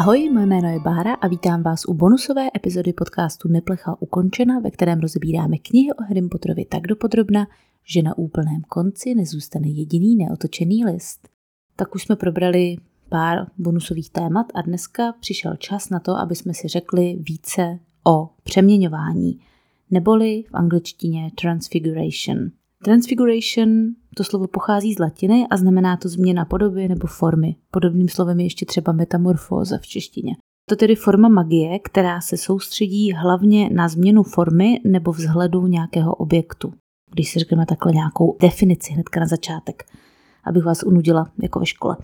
Ahoj, moje jméno je Bára a vítám vás u bonusové epizody podcastu Neplecha ukončena, ve kterém rozebíráme knihy o Harry Potterovi tak dopodrobna, že na úplném konci nezůstane jediný neotočený list. Tak už jsme probrali pár bonusových témat a dneska přišel čas na to, aby jsme si řekli více o přeměňování, neboli v angličtině transfiguration. Transfiguration, to slovo pochází z latiny a znamená to změna podoby nebo formy. Podobným slovem je ještě třeba metamorfóza v češtině. To tedy forma magie, která se soustředí hlavně na změnu formy nebo vzhledu nějakého objektu. Když si řekneme takhle nějakou definici hnedka na začátek, abych vás unudila jako ve škole.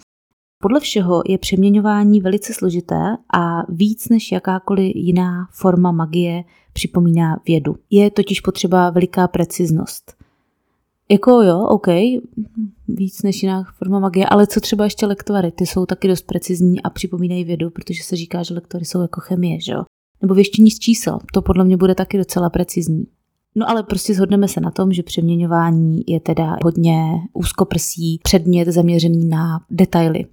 Podle všeho je přeměňování velice složité a víc než jakákoliv jiná forma magie připomíná vědu. Je totiž potřeba veliká preciznost. Jako jo, OK, víc než jiná forma magie, ale co třeba ještě lektvary, ty jsou taky dost precizní a připomínají vědu, protože se říká, že lektvary jsou jako chemie, že jo? Nebo věštění z čísel, to podle mě bude taky docela precizní. No ale prostě shodneme se na tom, že přeměňování je teda hodně úzkoprsý předmět zaměřený na detaily.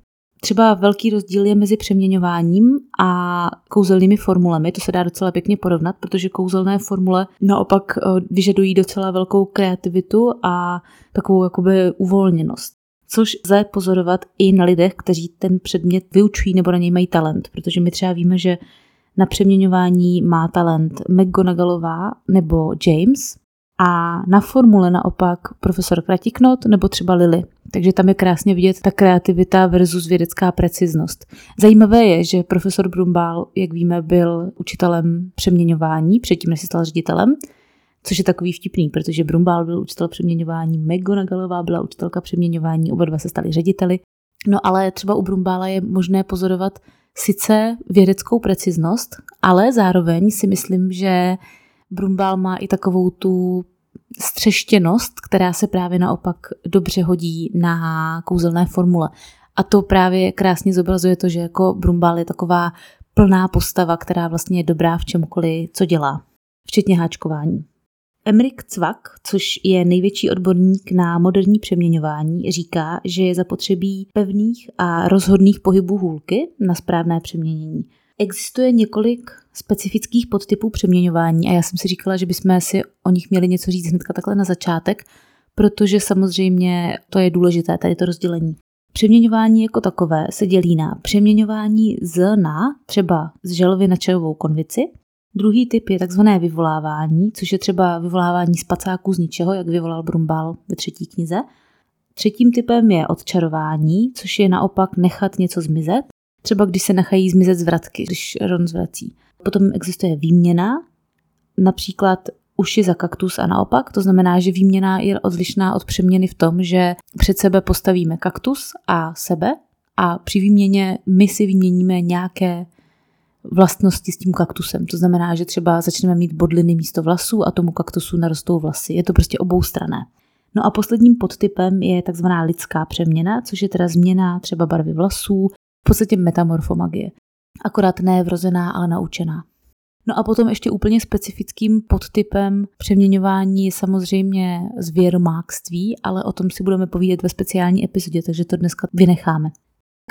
Třeba velký rozdíl je mezi přeměňováním a kouzelnými formulemi. To se dá docela pěkně porovnat, protože kouzelné formule naopak eh, vyžadují docela velkou kreativitu a takovou jakoby uvolněnost. Což lze pozorovat i na lidech, kteří ten předmět vyučují nebo na něj mají talent, protože my třeba víme, že na přeměňování má talent McGonagallová nebo James a na formule naopak profesor Kratiknot nebo třeba Lily. Takže tam je krásně vidět ta kreativita versus vědecká preciznost. Zajímavé je, že profesor Brumbál, jak víme, byl učitelem přeměňování, předtím než se stal ředitelem, což je takový vtipný, protože Brumbál byl učitel přeměňování, McGonagallová byla učitelka přeměňování, oba dva se stali řediteli. No ale třeba u Brumbála je možné pozorovat sice vědeckou preciznost, ale zároveň si myslím, že Brumbál má i takovou tu střeštěnost, která se právě naopak dobře hodí na kouzelné formule. A to právě krásně zobrazuje to, že jako Brumbál je taková plná postava, která vlastně je dobrá v čemkoliv, co dělá, včetně háčkování. Emrik Cvak, což je největší odborník na moderní přeměňování, říká, že je zapotřebí pevných a rozhodných pohybů hůlky na správné přeměnění. Existuje několik specifických podtypů přeměňování a já jsem si říkala, že bychom si o nich měli něco říct hnedka takhle na začátek, protože samozřejmě to je důležité, tady to rozdělení. Přeměňování jako takové se dělí na přeměňování z na, třeba z želvy na čajovou konvici. Druhý typ je takzvané vyvolávání, což je třeba vyvolávání spacáků z ničeho, jak vyvolal Brumbal ve třetí knize. Třetím typem je odčarování, což je naopak nechat něco zmizet. Třeba když se nechají zmizet zvratky, když Ron zvrací. Potom existuje výměna, například uši za kaktus a naopak. To znamená, že výměna je odlišná od přeměny v tom, že před sebe postavíme kaktus a sebe a při výměně my si vyměníme nějaké vlastnosti s tím kaktusem. To znamená, že třeba začneme mít bodliny místo vlasů a tomu kaktusu narostou vlasy. Je to prostě oboustrané. No a posledním podtypem je takzvaná lidská přeměna, což je teda změna třeba barvy vlasů, v podstatě metamorfomagie. Akorát ne vrozená, ale naučená. No a potom ještě úplně specifickým podtypem přeměňování je samozřejmě zvěromákství, ale o tom si budeme povídat ve speciální epizodě, takže to dneska vynecháme.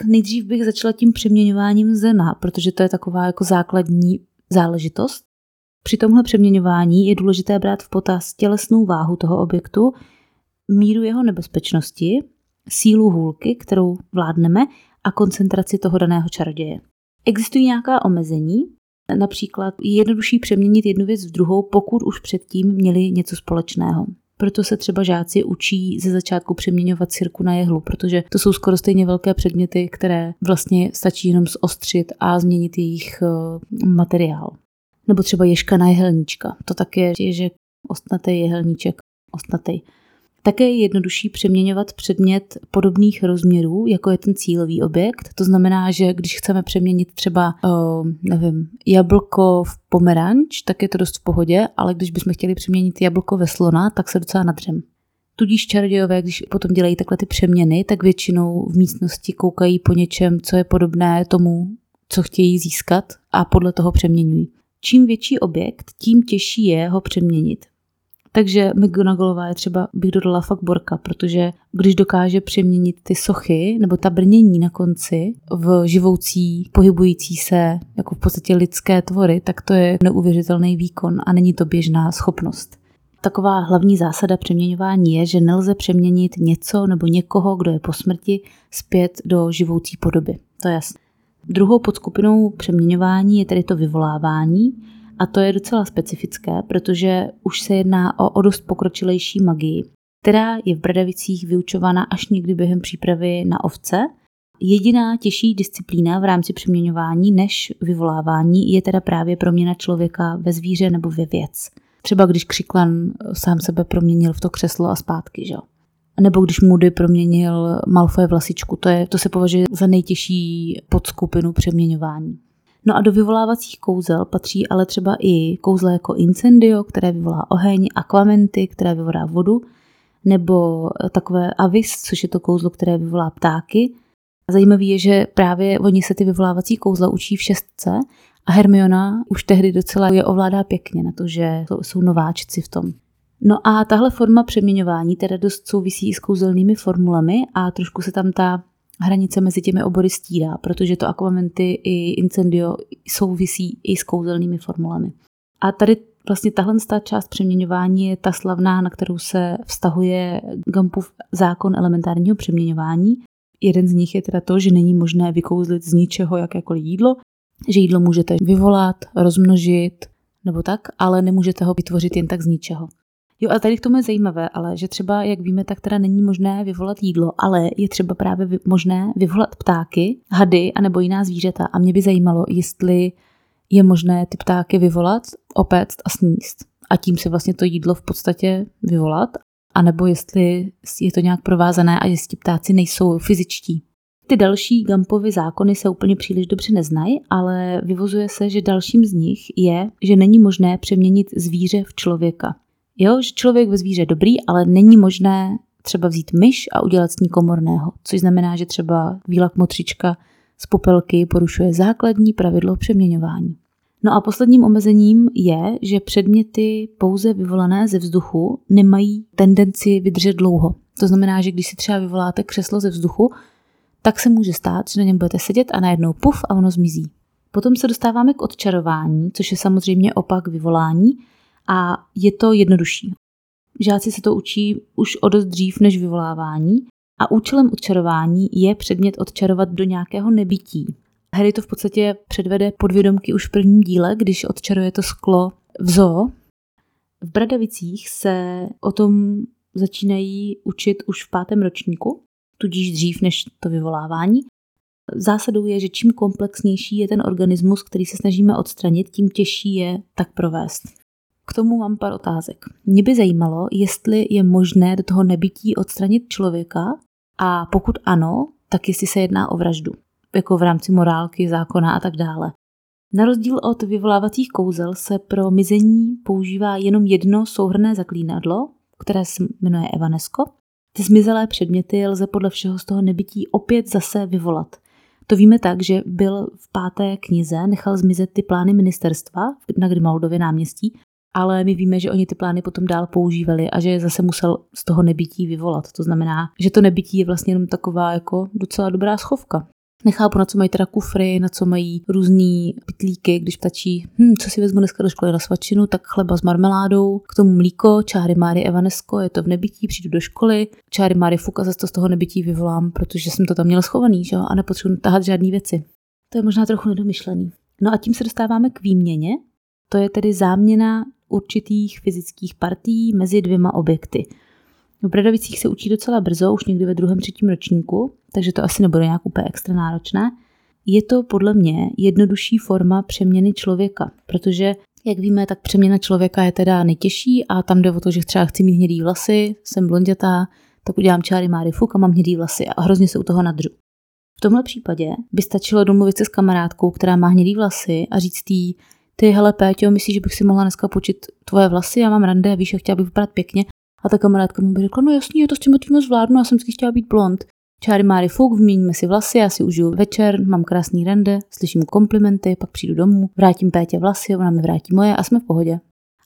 Nejdřív bych začala tím přeměňováním zena, protože to je taková jako základní záležitost. Při tomhle přeměňování je důležité brát v potaz tělesnou váhu toho objektu, míru jeho nebezpečnosti, sílu hůlky, kterou vládneme a koncentraci toho daného čaroděje. Existují nějaká omezení, například je jednodušší přeměnit jednu věc v druhou, pokud už předtím měli něco společného. Proto se třeba žáci učí ze začátku přeměňovat sirku na jehlu, protože to jsou skoro stejně velké předměty, které vlastně stačí jenom zostřit a změnit jejich eh, materiál. Nebo třeba ješka na jehelníčka. To tak je, že ostnatý jehelníček, ostnatý. Také je jednodušší přeměňovat předmět podobných rozměrů, jako je ten cílový objekt. To znamená, že když chceme přeměnit třeba, uh, nevím, jablko v pomeranč, tak je to dost v pohodě, ale když bychom chtěli přeměnit jablko ve slona, tak se docela nadřem. Tudíž čarodějové, když potom dělají takhle ty přeměny, tak většinou v místnosti koukají po něčem, co je podobné tomu, co chtějí získat a podle toho přeměňují. Čím větší objekt, tím těžší je ho přeměnit. Takže McGonagallová je třeba, bych dodala fakt borka, protože když dokáže přeměnit ty sochy nebo ta brnění na konci v živoucí, pohybující se jako v podstatě lidské tvory, tak to je neuvěřitelný výkon a není to běžná schopnost. Taková hlavní zásada přeměňování je, že nelze přeměnit něco nebo někoho, kdo je po smrti, zpět do živoucí podoby. To je jasné. Druhou podskupinou přeměňování je tedy to vyvolávání, a to je docela specifické, protože už se jedná o, o dost pokročilejší magii, která je v Bradavicích vyučována až někdy během přípravy na ovce. Jediná těžší disciplína v rámci přeměňování než vyvolávání je teda právě proměna člověka ve zvíře nebo ve věc. Třeba když Křiklan sám sebe proměnil v to křeslo a zpátky, že? Nebo když Moody proměnil Malfoje vlasičku, to, je, to se považuje za nejtěžší podskupinu přeměňování. No a do vyvolávacích kouzel patří ale třeba i kouzla jako incendio, které vyvolá oheň, akvamenty, které vyvolá vodu, nebo takové avis, což je to kouzlo, které vyvolá ptáky. Zajímavé je, že právě oni se ty vyvolávací kouzla učí v šestce a Hermiona už tehdy docela je ovládá pěkně na to, že jsou nováčci v tom. No a tahle forma přeměňování teda dost souvisí s kouzelnými formulemi a trošku se tam ta hranice mezi těmi obory stírá, protože to akvamenty i incendio souvisí i s kouzelnými formulemi. A tady vlastně tahle část přeměňování je ta slavná, na kterou se vztahuje Gampův zákon elementárního přeměňování. Jeden z nich je teda to, že není možné vykouzlit z ničeho jakékoliv jídlo, že jídlo můžete vyvolat, rozmnožit nebo tak, ale nemůžete ho vytvořit jen tak z ničeho. Jo, a tady k tomu je zajímavé, ale že třeba, jak víme, tak teda není možné vyvolat jídlo, ale je třeba právě vy, možné vyvolat ptáky, hady a nebo jiná zvířata. A mě by zajímalo, jestli je možné ty ptáky vyvolat, opéct a sníst. A tím se vlastně to jídlo v podstatě vyvolat, anebo jestli je to nějak provázané a jestli ptáci nejsou fyzičtí. Ty další Gampovy zákony se úplně příliš dobře neznají, ale vyvozuje se, že dalším z nich je, že není možné přeměnit zvíře v člověka. Jo, že člověk ve zvíře dobrý, ale není možné třeba vzít myš a udělat s ní komorného, což znamená, že třeba výlak motřička z popelky porušuje základní pravidlo přeměňování. No a posledním omezením je, že předměty pouze vyvolané ze vzduchu nemají tendenci vydržet dlouho. To znamená, že když si třeba vyvoláte křeslo ze vzduchu, tak se může stát, že na něm budete sedět a najednou puf a ono zmizí. Potom se dostáváme k odčarování, což je samozřejmě opak vyvolání, a je to jednodušší. Žáci se to učí už o dost dřív než vyvolávání a účelem odčarování je předmět odčarovat do nějakého nebytí. Harry to v podstatě předvede podvědomky už v prvním díle, když odčaruje to sklo v zoo. V Bradavicích se o tom začínají učit už v pátém ročníku, tudíž dřív než to vyvolávání. Zásadou je, že čím komplexnější je ten organismus, který se snažíme odstranit, tím těžší je tak provést. K tomu mám pár otázek. Mě by zajímalo, jestli je možné do toho nebytí odstranit člověka a pokud ano, tak jestli se jedná o vraždu, jako v rámci morálky, zákona a tak dále. Na rozdíl od vyvolávacích kouzel se pro mizení používá jenom jedno souhrné zaklínadlo, které se jmenuje Evanesko. Ty zmizelé předměty lze podle všeho z toho nebytí opět zase vyvolat. To víme tak, že byl v páté knize, nechal zmizet ty plány ministerstva na Grimaldově náměstí ale my víme, že oni ty plány potom dál používali a že je zase musel z toho nebytí vyvolat. To znamená, že to nebytí je vlastně jenom taková jako docela dobrá schovka. Nechápu, na co mají teda kufry, na co mají různý pitlíky, když tačí, hm, co si vezmu dneska do školy na svačinu, tak chleba s marmeládou, k tomu mlíko, čáry Máry Evanesko, je to v nebytí, přijdu do školy, čáry Máry Fuka zase to z toho nebytí vyvolám, protože jsem to tam měl schovaný, že? a nepotřebuji tahat žádné věci. To je možná trochu nedomyšlený. No a tím se dostáváme k výměně. To je tedy záměna určitých fyzických partí mezi dvěma objekty. V Bradavicích se učí docela brzo, už někdy ve druhém, třetím ročníku, takže to asi nebude nějak úplně extra náročné. Je to podle mě jednodušší forma přeměny člověka, protože jak víme, tak přeměna člověka je teda nejtěžší a tam jde o to, že třeba chci mít hnědý vlasy, jsem blondětá, tak udělám čáry Máry Fuk a mám hnědý vlasy a hrozně se u toho nadřu. V tomhle případě by stačilo domluvit se s kamarádkou, která má hnědý vlasy a říct jí, ty hele Péťo, myslíš, že bych si mohla dneska počít tvoje vlasy, já mám rande, víš, já chtěla bych vypadat pěkně. A ta kamarádka mi by řekla, no jasně, to s tím tím zvládnu, já jsem vždycky chtěla být blond. Čáry Máry Fuk, vyměníme si vlasy, já si užiju večer, mám krásný rande, slyším komplimenty, pak přijdu domů, vrátím Pétě vlasy, ona mi vrátí moje a jsme v pohodě.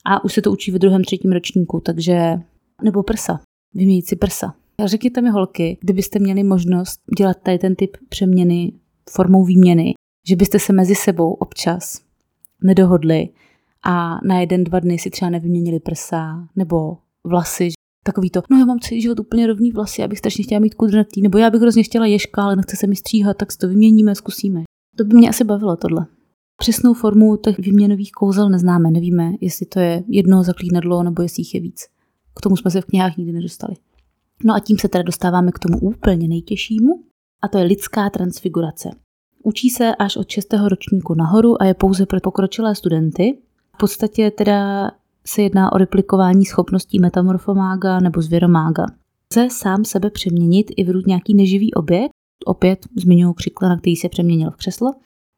A už se to učí ve druhém, třetím ročníku, takže... Nebo prsa. Vyměnit si prsa. A řekněte mi holky, kdybyste měli možnost dělat tady ten typ přeměny formou výměny, že byste se mezi sebou občas nedohodli a na jeden, dva dny si třeba nevyměnili prsa nebo vlasy, takový to, no já mám celý život úplně rovný vlasy, abych strašně chtěla mít kudrnatý, nebo já bych hrozně chtěla ješka, ale nechce se mi stříhat, tak si to vyměníme, zkusíme. To by mě asi bavilo tohle. Přesnou formu těch výměnových kouzel neznáme, nevíme, jestli to je jedno zaklínadlo nebo jestli jich je víc. K tomu jsme se v knihách nikdy nedostali. No a tím se teda dostáváme k tomu úplně nejtěžšímu, a to je lidská transfigurace. Učí se až od 6. ročníku nahoru a je pouze pro pokročilé studenty. V podstatě teda se jedná o replikování schopností metamorfomága nebo zvěromága. Chce sám sebe přeměnit i v nějaký neživý objekt, opět zmiňuji křikla, na který se přeměnil v křeslo,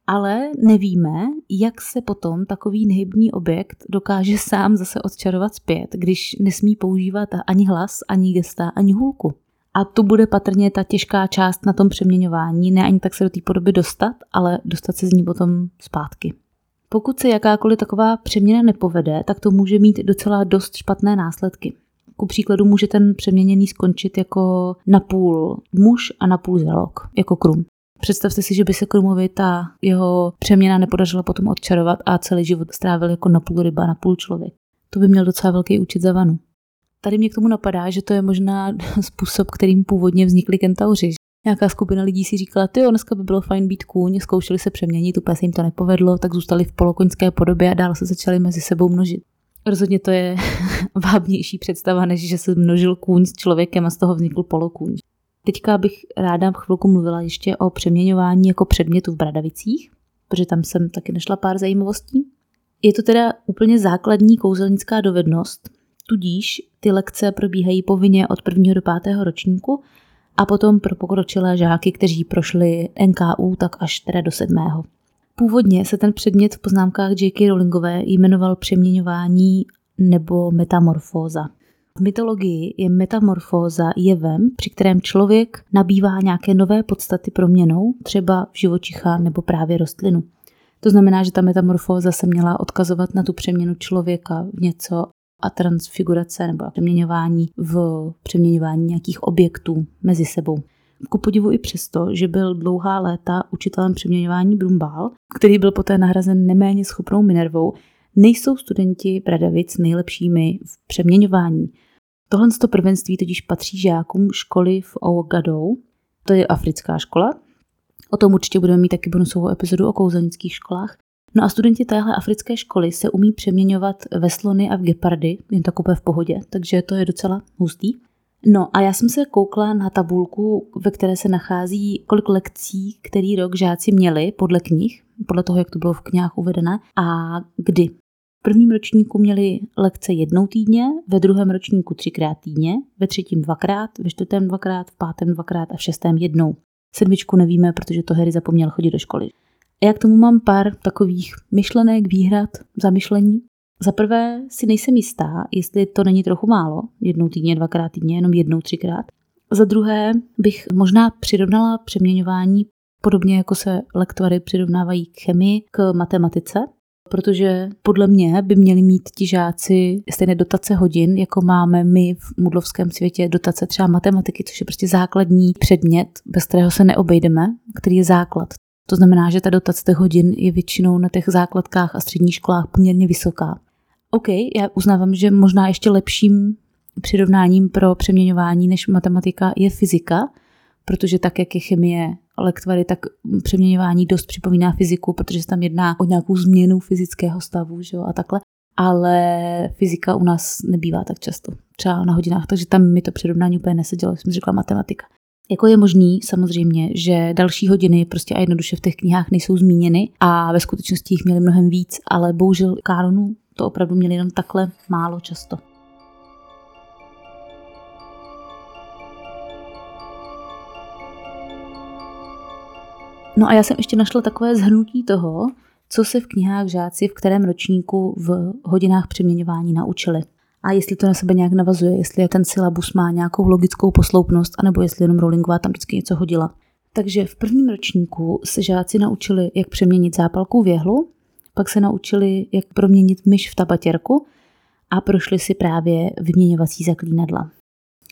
ale nevíme, jak se potom takový nehybný objekt dokáže sám zase odčarovat zpět, když nesmí používat ani hlas, ani gesta, ani hůlku. A to bude patrně ta těžká část na tom přeměňování, ne ani tak se do té podoby dostat, ale dostat se z ní potom zpátky. Pokud se jakákoliv taková přeměna nepovede, tak to může mít docela dost špatné následky. Ku příkladu může ten přeměněný skončit jako napůl muž a napůl žralok, jako krum. Představte si, že by se Krumovi ta jeho přeměna nepodařila potom odčarovat a celý život strávil jako napůl ryba, napůl člověk. To by měl docela velký účet za vanu. Tady mě k tomu napadá, že to je možná způsob, kterým původně vznikly kentauři. Nějaká skupina lidí si říkala, ty dneska by bylo fajn být kůň, zkoušeli se přeměnit, úplně se jim to nepovedlo, tak zůstali v polokoňské podobě a dál se začali mezi sebou množit. Rozhodně to je vábnější představa, než že se množil kůň s člověkem a z toho vznikl polokůň. Teďka bych ráda chvilku mluvila ještě o přeměňování jako předmětu v Bradavicích, protože tam jsem taky našla pár zajímavostí. Je to teda úplně základní kouzelnická dovednost, tudíž ty lekce probíhají povinně od prvního do pátého ročníku a potom pro pokročilé žáky, kteří prošli NKU, tak až teda do sedmého. Původně se ten předmět v poznámkách J.K. Rowlingové jmenoval přeměňování nebo metamorfóza. V mytologii je metamorfóza jevem, při kterém člověk nabývá nějaké nové podstaty proměnou, třeba v živočicha nebo právě rostlinu. To znamená, že ta metamorfóza se měla odkazovat na tu přeměnu člověka v něco a transfigurace nebo přeměňování v přeměňování nějakých objektů mezi sebou. Ku podivu i přesto, že byl dlouhá léta učitelem přeměňování Brumbál, který byl poté nahrazen neméně schopnou Minervou, nejsou studenti Bradavic nejlepšími v přeměňování. Tohle prvenství totiž patří žákům školy v Ouagadou, to je africká škola. O tom určitě budeme mít taky bonusovou epizodu o kouzelnických školách. No a studenti téhle africké školy se umí přeměňovat ve slony a v gepardy, jen tak úplně v pohodě, takže to je docela hustý. No a já jsem se koukla na tabulku, ve které se nachází, kolik lekcí, který rok žáci měli podle knih, podle toho, jak to bylo v knihách uvedené, a kdy. V prvním ročníku měli lekce jednou týdně, ve druhém ročníku třikrát týdně, ve třetím dvakrát, ve čtvrtém dvakrát, v pátém dvakrát a v šestém jednou. Sedmičku nevíme, protože to Harry zapomněl chodit do školy. Já k tomu mám pár takových myšlenek, výhrad, zamyšlení. Za prvé si nejsem jistá, jestli to není trochu málo, jednou týdně, dvakrát týdně, jenom jednou, třikrát. Za druhé bych možná přirovnala přeměňování podobně jako se lektvary přirovnávají k chemii, k matematice, protože podle mě by měli mít ti žáci stejné dotace hodin, jako máme my v mudlovském světě dotace třeba matematiky, což je prostě základní předmět, bez kterého se neobejdeme, který je základ. To znamená, že ta dotace hodin je většinou na těch základkách a středních školách poměrně vysoká. OK, já uznávám, že možná ještě lepším přirovnáním pro přeměňování než matematika je fyzika, protože tak, jak je chemie lektvary, tak přeměňování dost připomíná fyziku, protože se tam jedná o nějakou změnu fyzického stavu že jo, a takhle. Ale fyzika u nás nebývá tak často, třeba na hodinách, takže tam mi to přirovnání úplně nesedělo, jsem řekla matematika. Jako je možný samozřejmě, že další hodiny prostě a jednoduše v těch knihách nejsou zmíněny a ve skutečnosti jich měli mnohem víc, ale bohužel Káronu to opravdu měli jenom takhle málo často. No a já jsem ještě našla takové zhrnutí toho, co se v knihách žáci v kterém ročníku v hodinách přeměňování naučili. A jestli to na sebe nějak navazuje, jestli ten syllabus má nějakou logickou posloupnost, anebo jestli jenom Rowlingová tam vždycky něco hodila. Takže v prvním ročníku se žáci naučili, jak přeměnit zápalku v jehlu, pak se naučili, jak proměnit myš v tabatěrku a prošli si právě vyměňovací zaklínadla.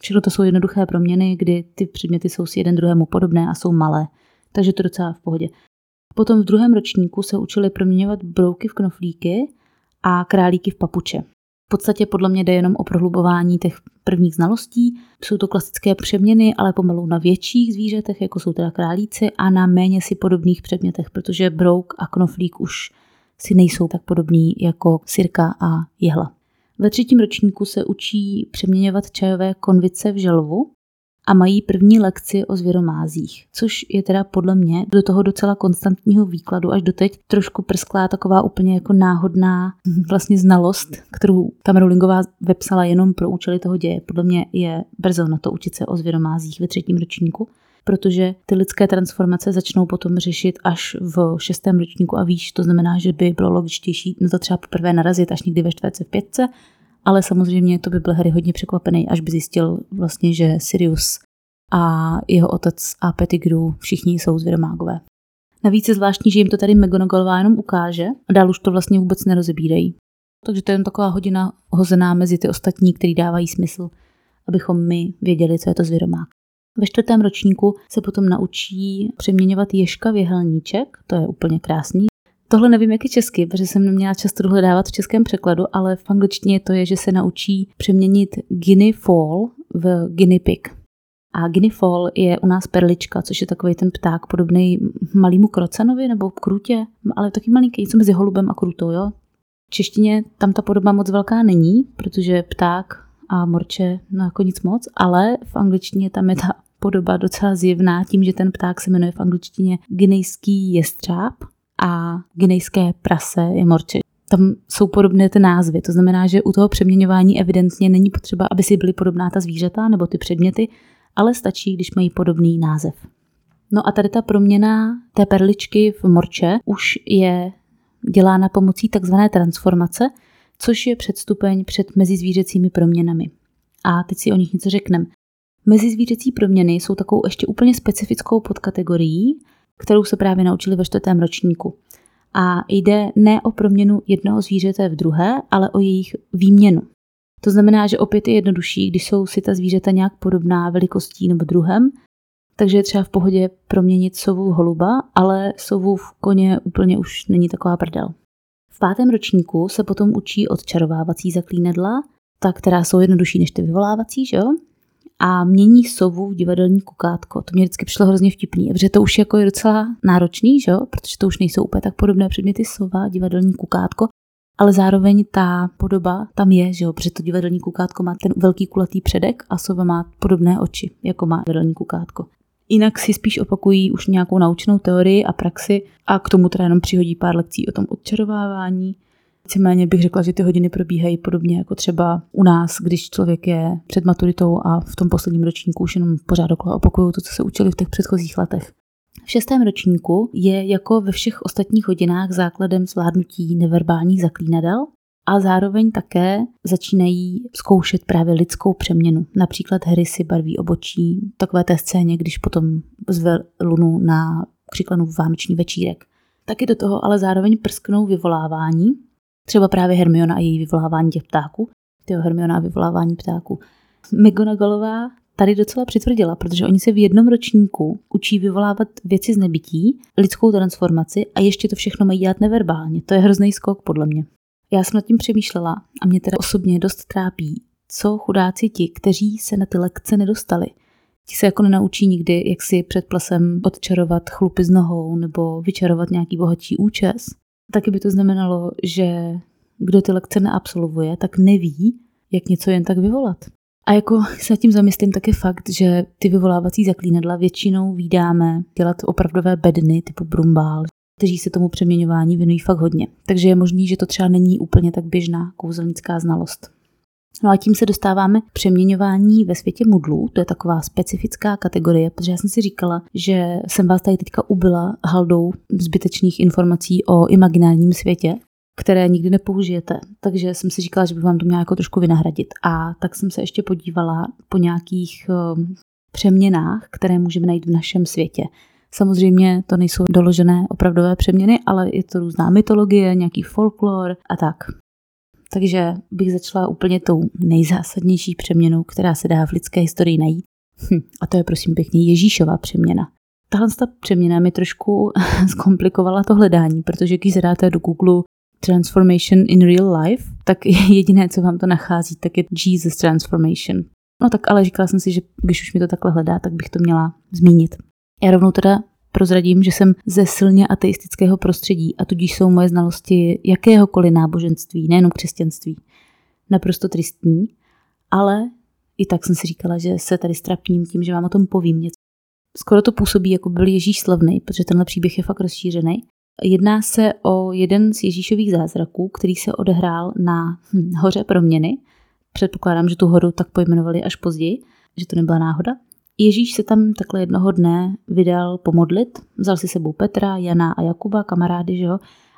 Všechno to jsou jednoduché proměny, kdy ty předměty jsou si jeden druhému podobné a jsou malé, takže to docela v pohodě. Potom v druhém ročníku se učili proměňovat brouky v knoflíky a králíky v papuče. V podstatě podle mě jde jenom o prohlubování těch prvních znalostí. Jsou to klasické přeměny, ale pomalu na větších zvířatech, jako jsou teda králíci, a na méně si podobných předmětech, protože brouk a knoflík už si nejsou tak podobní jako sirka a jehla. Ve třetím ročníku se učí přeměňovat čajové konvice v želvu a mají první lekci o zvěromázích, což je teda podle mě do toho docela konstantního výkladu až doteď trošku prsklá taková úplně jako náhodná vlastně znalost, kterou tam Rowlingová vepsala jenom pro účely toho děje. Podle mě je brzo na to učit se o zvěromázích ve třetím ročníku protože ty lidské transformace začnou potom řešit až v šestém ročníku a víš, to znamená, že by bylo logičtější na to třeba poprvé narazit až někdy ve čtvrtce v pětce, ale samozřejmě to by byl Harry hodně překvapený, až by zjistil vlastně, že Sirius a jeho otec a Pettigrew všichni jsou zvěromágové. Navíc je zvláštní, že jim to tady McGonagallová jenom ukáže a dál už to vlastně vůbec nerozebírají. Takže to je jen taková hodina hozená mezi ty ostatní, který dávají smysl, abychom my věděli, co je to zvěromák. Ve čtvrtém ročníku se potom naučí přeměňovat ježka v jehelníček, to je úplně krásný. Tohle nevím, jak je česky, protože jsem neměla často dohledávat v českém překladu, ale v angličtině to je, že se naučí přeměnit guinea fall v guinea pig. A guinea fall je u nás perlička, což je takový ten pták podobný malýmu krocanovi nebo krutě, ale taky malinký, něco mezi holubem a krutou, jo. V češtině tam ta podoba moc velká není, protože pták a morče, no jako nic moc, ale v angličtině tam je ta podoba docela zjevná tím, že ten pták se jmenuje v angličtině ginejský jestřáb a ginejské prase je morče. Tam jsou podobné ty názvy, to znamená, že u toho přeměňování evidentně není potřeba, aby si byly podobná ta zvířata nebo ty předměty, ale stačí, když mají podobný název. No a tady ta proměna té perličky v morče už je dělána pomocí takzvané transformace, což je předstupeň před mezizvířecími proměnami. A teď si o nich něco řekneme. Mezizvířecí proměny jsou takovou ještě úplně specifickou podkategorií, kterou se právě naučili ve čtvrtém ročníku. A jde ne o proměnu jednoho zvířete v druhé, ale o jejich výměnu. To znamená, že opět je jednodušší, když jsou si ta zvířata nějak podobná velikostí nebo druhem, takže je třeba v pohodě proměnit sovu v holuba, ale sovu v koně úplně už není taková prdel. V pátém ročníku se potom učí odčarovávací zaklínedla, ta, která jsou jednodušší než ty vyvolávací, že jo? A mění sovu v divadelní kukátko. To mě vždycky přišlo hrozně vtipný, protože to už jako je docela náročný, že? Protože to už nejsou úplně tak podobné předměty sova, divadelní kukátko, ale zároveň ta podoba tam je, že jo, protože to divadelní kukátko má ten velký kulatý předek a sova má podobné oči, jako má divadelní kukátko. Jinak si spíš opakují už nějakou naučnou teorii a praxi a k tomu teda jenom přihodí pár lekcí o tom odčarovávání. Víceméně bych řekla, že ty hodiny probíhají podobně jako třeba u nás, když člověk je před maturitou a v tom posledním ročníku už jenom pořád okolo opakují to, co se učili v těch předchozích letech. V šestém ročníku je jako ve všech ostatních hodinách základem zvládnutí neverbálních zaklínadel a zároveň také začínají zkoušet právě lidskou přeměnu. Například Harry si barví obočí, takové té scéně, když potom zve Lunu na v vánoční večírek. Taky do toho ale zároveň prsknou vyvolávání, třeba právě Hermiona a její vyvolávání těch ptáků, tyho Hermiona a vyvolávání ptáků. McGonagallová tady docela přitvrdila, protože oni se v jednom ročníku učí vyvolávat věci z nebytí, lidskou transformaci a ještě to všechno mají dělat neverbálně. To je hrozný skok podle mě. Já jsem nad tím přemýšlela a mě teda osobně dost trápí, co chudáci ti, kteří se na ty lekce nedostali. Ti se jako nenaučí nikdy, jak si před plasem odčarovat chlupy s nohou nebo vyčarovat nějaký bohatší účes. Taky by to znamenalo, že kdo ty lekce neabsolvuje, tak neví, jak něco jen tak vyvolat. A jako se tím zamyslím, tak je fakt, že ty vyvolávací zaklínadla většinou vydáme dělat opravdové bedny typu brumbál, kteří se tomu přeměňování věnují fakt hodně. Takže je možný, že to třeba není úplně tak běžná kouzelnická znalost. No a tím se dostáváme k přeměňování ve světě mudlů. To je taková specifická kategorie, protože já jsem si říkala, že jsem vás tady teďka ubila haldou zbytečných informací o imaginárním světě, které nikdy nepoužijete. Takže jsem si říkala, že bych vám to měla jako trošku vynahradit. A tak jsem se ještě podívala po nějakých um, přeměnách, které můžeme najít v našem světě. Samozřejmě to nejsou doložené opravdové přeměny, ale je to různá mytologie, nějaký folklor a tak. Takže bych začala úplně tou nejzásadnější přeměnou, která se dá v lidské historii najít. Hm, a to je prosím pěkně Ježíšová přeměna. Tahle ta přeměna mi trošku zkomplikovala to hledání, protože když zadáte do Google Transformation in Real Life, tak jediné, co vám to nachází, tak je Jesus Transformation. No tak ale říkala jsem si, že když už mi to takhle hledá, tak bych to měla zmínit. Já rovnou teda prozradím, že jsem ze silně ateistického prostředí a tudíž jsou moje znalosti jakéhokoliv náboženství, nejenom křesťanství, naprosto tristní, ale i tak jsem si říkala, že se tady strapním tím, že vám o tom povím něco. Skoro to působí, jako byl Ježíš slavný, protože tenhle příběh je fakt rozšířený. Jedná se o jeden z Ježíšových zázraků, který se odehrál na hm, hoře proměny. Předpokládám, že tu horu tak pojmenovali až později, že to nebyla náhoda. Ježíš se tam takhle jednoho dne vydal pomodlit, vzal si sebou Petra, Jana a Jakuba, kamarády, že jo,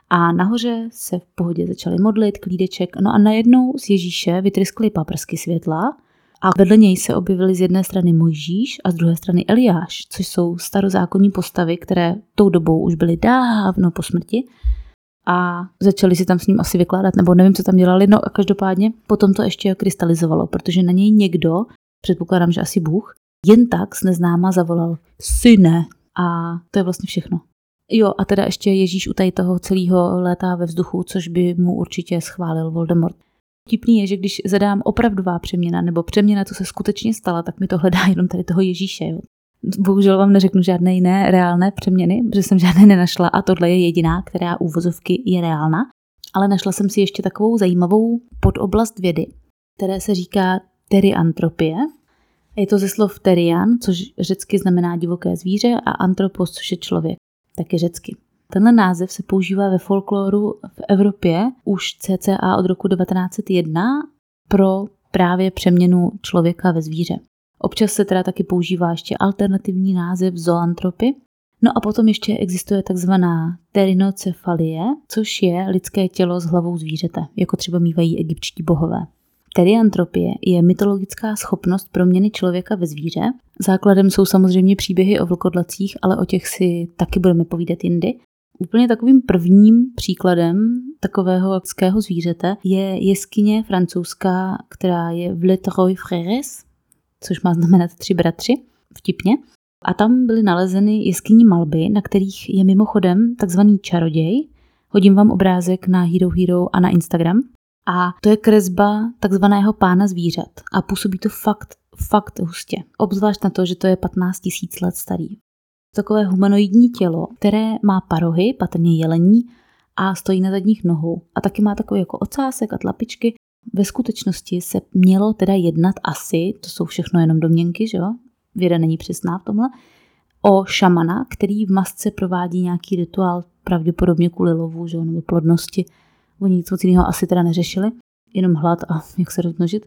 a nahoře se v pohodě začali modlit, klídeček, no a najednou z Ježíše vytryskly paprsky světla a vedle něj se objevily z jedné strany Mojžíš a z druhé strany Eliáš, což jsou starozákonní postavy, které tou dobou už byly dávno po smrti. A začali si tam s ním asi vykládat, nebo nevím, co tam dělali, no a každopádně potom to ještě krystalizovalo, protože na něj někdo, předpokládám, že asi Bůh, jen tak z neznáma zavolal syne a to je vlastně všechno. Jo, a teda ještě Ježíš u tady toho celého létá ve vzduchu, což by mu určitě schválil Voldemort. Vtipný je, že když zadám opravdová přeměna nebo přeměna, co se skutečně stala, tak mi to hledá jenom tady toho Ježíše. Jo. Bohužel vám neřeknu žádné jiné reálné přeměny, protože jsem žádné nenašla a tohle je jediná, která úvozovky je reálná. Ale našla jsem si ještě takovou zajímavou podoblast vědy, které se říká teriantropie. Je to ze slov terian, což řecky znamená divoké zvíře, a antropos, což je člověk, taky řecky. Tenhle název se používá ve folkloru v Evropě už cca od roku 1901 pro právě přeměnu člověka ve zvíře. Občas se teda taky používá ještě alternativní název zoantropy. No a potom ještě existuje takzvaná terinocefalie, což je lidské tělo s hlavou zvířete, jako třeba mývají egyptští bohové. Teriantropie je mytologická schopnost proměny člověka ve zvíře. Základem jsou samozřejmě příběhy o vlkodlacích, ale o těch si taky budeme povídat jindy. Úplně takovým prvním příkladem takového lidského zvířete je jeskyně francouzská, která je v Le Trois Frères, což má znamenat tři bratři, vtipně. A tam byly nalezeny jeskyní malby, na kterých je mimochodem takzvaný čaroděj. Hodím vám obrázek na Hero Hero a na Instagram. A to je kresba takzvaného pána zvířat. A působí to fakt, fakt hustě. Obzvlášť na to, že to je 15 000 let starý. Takové humanoidní tělo, které má parohy, patrně jelení, a stojí na zadních nohou. A taky má takový jako ocásek a tlapičky. Ve skutečnosti se mělo teda jednat asi, to jsou všechno jenom domněnky, že jo? Věda není přesná v tomhle, o šamana, který v masce provádí nějaký rituál, pravděpodobně kvůli lovu, že jo, nebo plodnosti. Oni nic moc jiného asi teda neřešili, jenom hlad a jak se rozmnožit.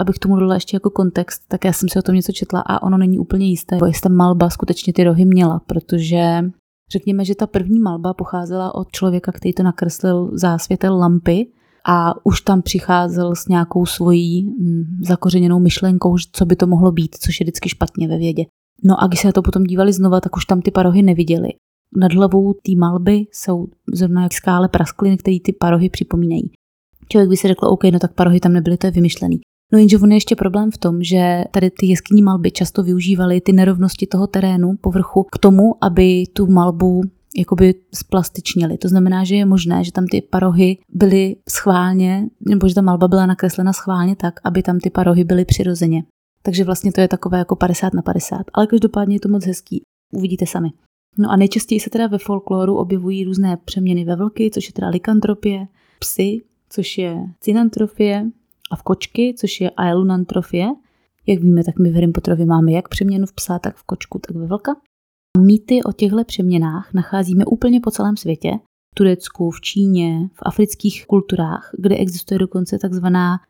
Abych tomu dala ještě jako kontext, tak já jsem si o tom něco četla a ono není úplně jisté, jestli ta malba skutečně ty rohy měla, protože řekněme, že ta první malba pocházela od člověka, který to nakreslil zásvětel lampy a už tam přicházel s nějakou svojí hm, zakořeněnou myšlenkou, co by to mohlo být, což je vždycky špatně ve vědě. No a když se na to potom dívali znova, tak už tam ty parohy neviděli. Nad hlavou té malby jsou zrovna jak skále praskliny, které ty parohy připomínají. Člověk by si řekl, OK, no tak parohy tam nebyly, to je vymyšlený. No jenže on je ještě problém v tom, že tady ty jeskyní malby často využívaly ty nerovnosti toho terénu, povrchu, k tomu, aby tu malbu jakoby splastičnili. To znamená, že je možné, že tam ty parohy byly schválně, nebo že ta malba byla nakreslena schválně tak, aby tam ty parohy byly přirozeně. Takže vlastně to je takové jako 50 na 50. Ale každopádně je to moc hezký. Uvidíte sami. No a nejčastěji se teda ve folkloru objevují různé přeměny ve vlky, což je teda likantropie, psy, což je cynantrofie, a v kočky, což je aelunantrofie. Jak víme, tak my v Harry máme jak přeměnu v psa, tak v kočku, tak ve vlka. Mýty o těchto přeměnách nacházíme úplně po celém světě. V Turecku, v Číně, v afrických kulturách, kde existuje dokonce takzvaná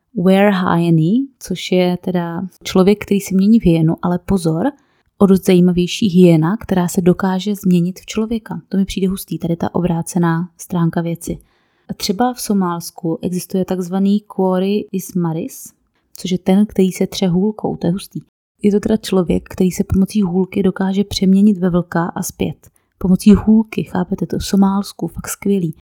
hyeny, což je teda člověk, který se mění v hyenu, ale pozor, o dost zajímavější hyena, která se dokáže změnit v člověka. To mi přijde hustý, tady ta obrácená stránka věci. Třeba v Somálsku existuje takzvaný Quori Ismaris, což je ten, který se tře hůlkou, to je hustý. Je to teda člověk, který se pomocí hůlky dokáže přeměnit ve vlka a zpět. Pomocí hůlky, chápete to, v Somálsku, fakt skvělý.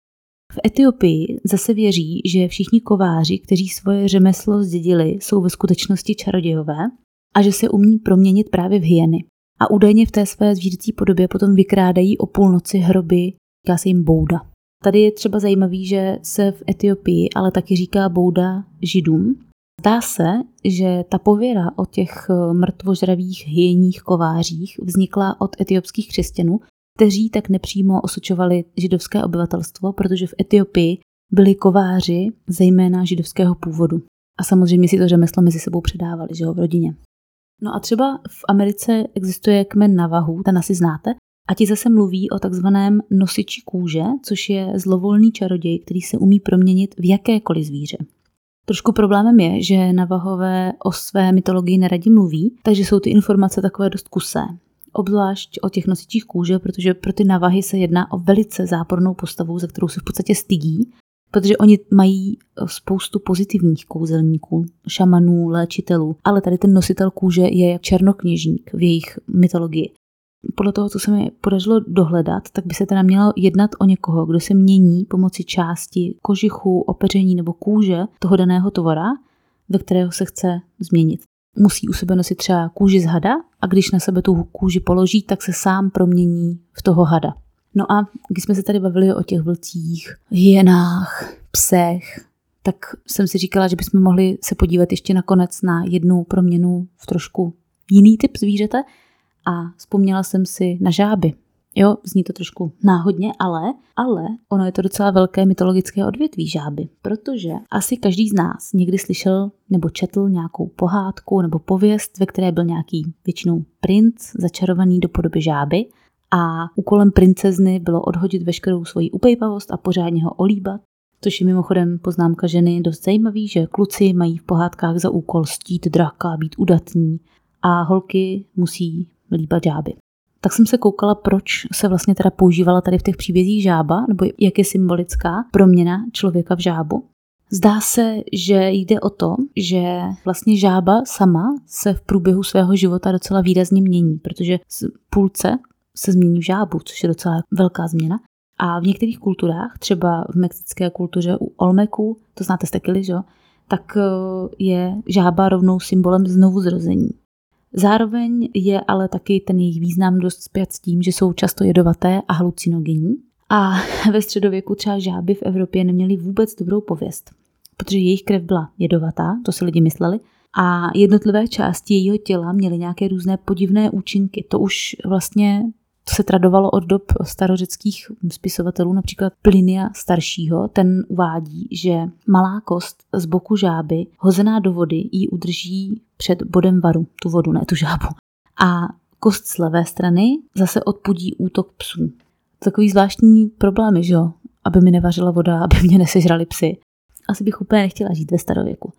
V Etiopii zase věří, že všichni kováři, kteří svoje řemeslo zdědili, jsou ve skutečnosti čarodějové a že se umí proměnit právě v hyeny. A údajně v té své zvířecí podobě potom vykrádají o půlnoci hroby, říká se jim bouda. Tady je třeba zajímavý, že se v Etiopii ale taky říká bouda židům. Zdá se, že ta pověra o těch mrtvožravých hyjeních kovářích vznikla od etiopských křesťanů, kteří tak nepřímo osočovali židovské obyvatelstvo, protože v Etiopii byli kováři zejména židovského původu. A samozřejmě si to řemeslo mezi sebou předávali, že ho v rodině. No a třeba v Americe existuje kmen Navahu, ten asi znáte, a ti zase mluví o takzvaném nosiči kůže, což je zlovolný čaroděj, který se umí proměnit v jakékoliv zvíře. Trošku problémem je, že Navahové o své mytologii neradi mluví, takže jsou ty informace takové dost kusé obzvlášť o těch nosičích kůže, protože pro ty navahy se jedná o velice zápornou postavu, za kterou se v podstatě stydí, protože oni mají spoustu pozitivních kouzelníků, šamanů, léčitelů, ale tady ten nositel kůže je jak černokněžník v jejich mytologii. Podle toho, co se mi podařilo dohledat, tak by se teda mělo jednat o někoho, kdo se mění pomocí části kožichu, opeření nebo kůže toho daného tovara, ve kterého se chce změnit musí u sebe nosit třeba kůži z hada a když na sebe tu kůži položí, tak se sám promění v toho hada. No a když jsme se tady bavili o těch vlcích, hyenách, psech, tak jsem si říkala, že bychom mohli se podívat ještě nakonec na jednu proměnu v trošku jiný typ zvířete. A vzpomněla jsem si na žáby. Jo, zní to trošku náhodně, ale, ale ono je to docela velké mytologické odvětví žáby, protože asi každý z nás někdy slyšel nebo četl nějakou pohádku nebo pověst, ve které byl nějaký většinou princ začarovaný do podoby žáby a úkolem princezny bylo odhodit veškerou svoji upejpavost a pořádně ho olíbat, což je mimochodem poznámka ženy dost zajímavý, že kluci mají v pohádkách za úkol stít draka, být udatní a holky musí líbat žáby tak jsem se koukala, proč se vlastně teda používala tady v těch příbězích žába, nebo jak je symbolická proměna člověka v žábu. Zdá se, že jde o to, že vlastně žába sama se v průběhu svého života docela výrazně mění, protože z půlce se změní v žábu, což je docela velká změna. A v některých kulturách, třeba v mexické kultuře u Olmeku, to znáte z tekily, že? tak eh, je žába rovnou symbolem znovu zrození. Zároveň je ale taky ten jejich význam dost zpět s tím, že jsou často jedovaté a halucinogenní. A ve středověku třeba žáby v Evropě neměly vůbec dobrou pověst, protože jejich krev byla jedovatá, to si lidi mysleli, a jednotlivé části jejího těla měly nějaké různé podivné účinky. To už vlastně to se tradovalo od dob starořeckých spisovatelů, například Plinia staršího, ten uvádí, že malá kost z boku žáby, hozená do vody, ji udrží před bodem varu, tu vodu, ne tu žábu. A kost z levé strany zase odpudí útok psů. Takový zvláštní problémy, že jo? Aby mi nevařila voda, aby mě nesežrali psy. Asi bych úplně nechtěla žít ve starověku.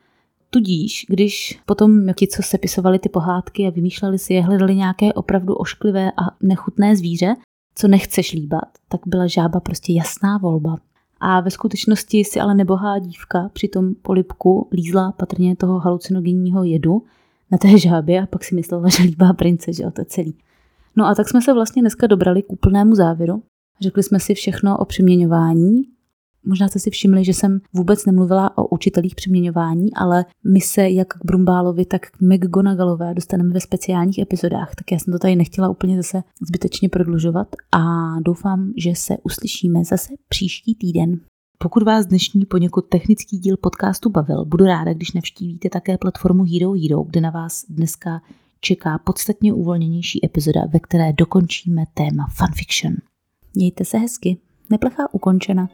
Tudíž, když potom ti, co sepisovali ty pohádky a vymýšleli si je, hledali nějaké opravdu ošklivé a nechutné zvíře, co nechceš líbat, tak byla žába prostě jasná volba. A ve skutečnosti si ale nebohá dívka při tom polipku lízla patrně toho halucinogenního jedu na té žábě a pak si myslela, že líbá prince, že to je celý. No a tak jsme se vlastně dneska dobrali k úplnému závěru. Řekli jsme si všechno o přeměňování Možná jste si všimli, že jsem vůbec nemluvila o učitelích přeměňování, ale my se jak k Brumbálovi, tak k McGonagalové dostaneme ve speciálních epizodách, tak já jsem to tady nechtěla úplně zase zbytečně prodlužovat a doufám, že se uslyšíme zase příští týden. Pokud vás dnešní poněkud technický díl podcastu bavil, budu ráda, když navštívíte také platformu Hero Hero, kde na vás dneska čeká podstatně uvolněnější epizoda, ve které dokončíme téma fanfiction. Mějte se hezky, neplecha ukončena.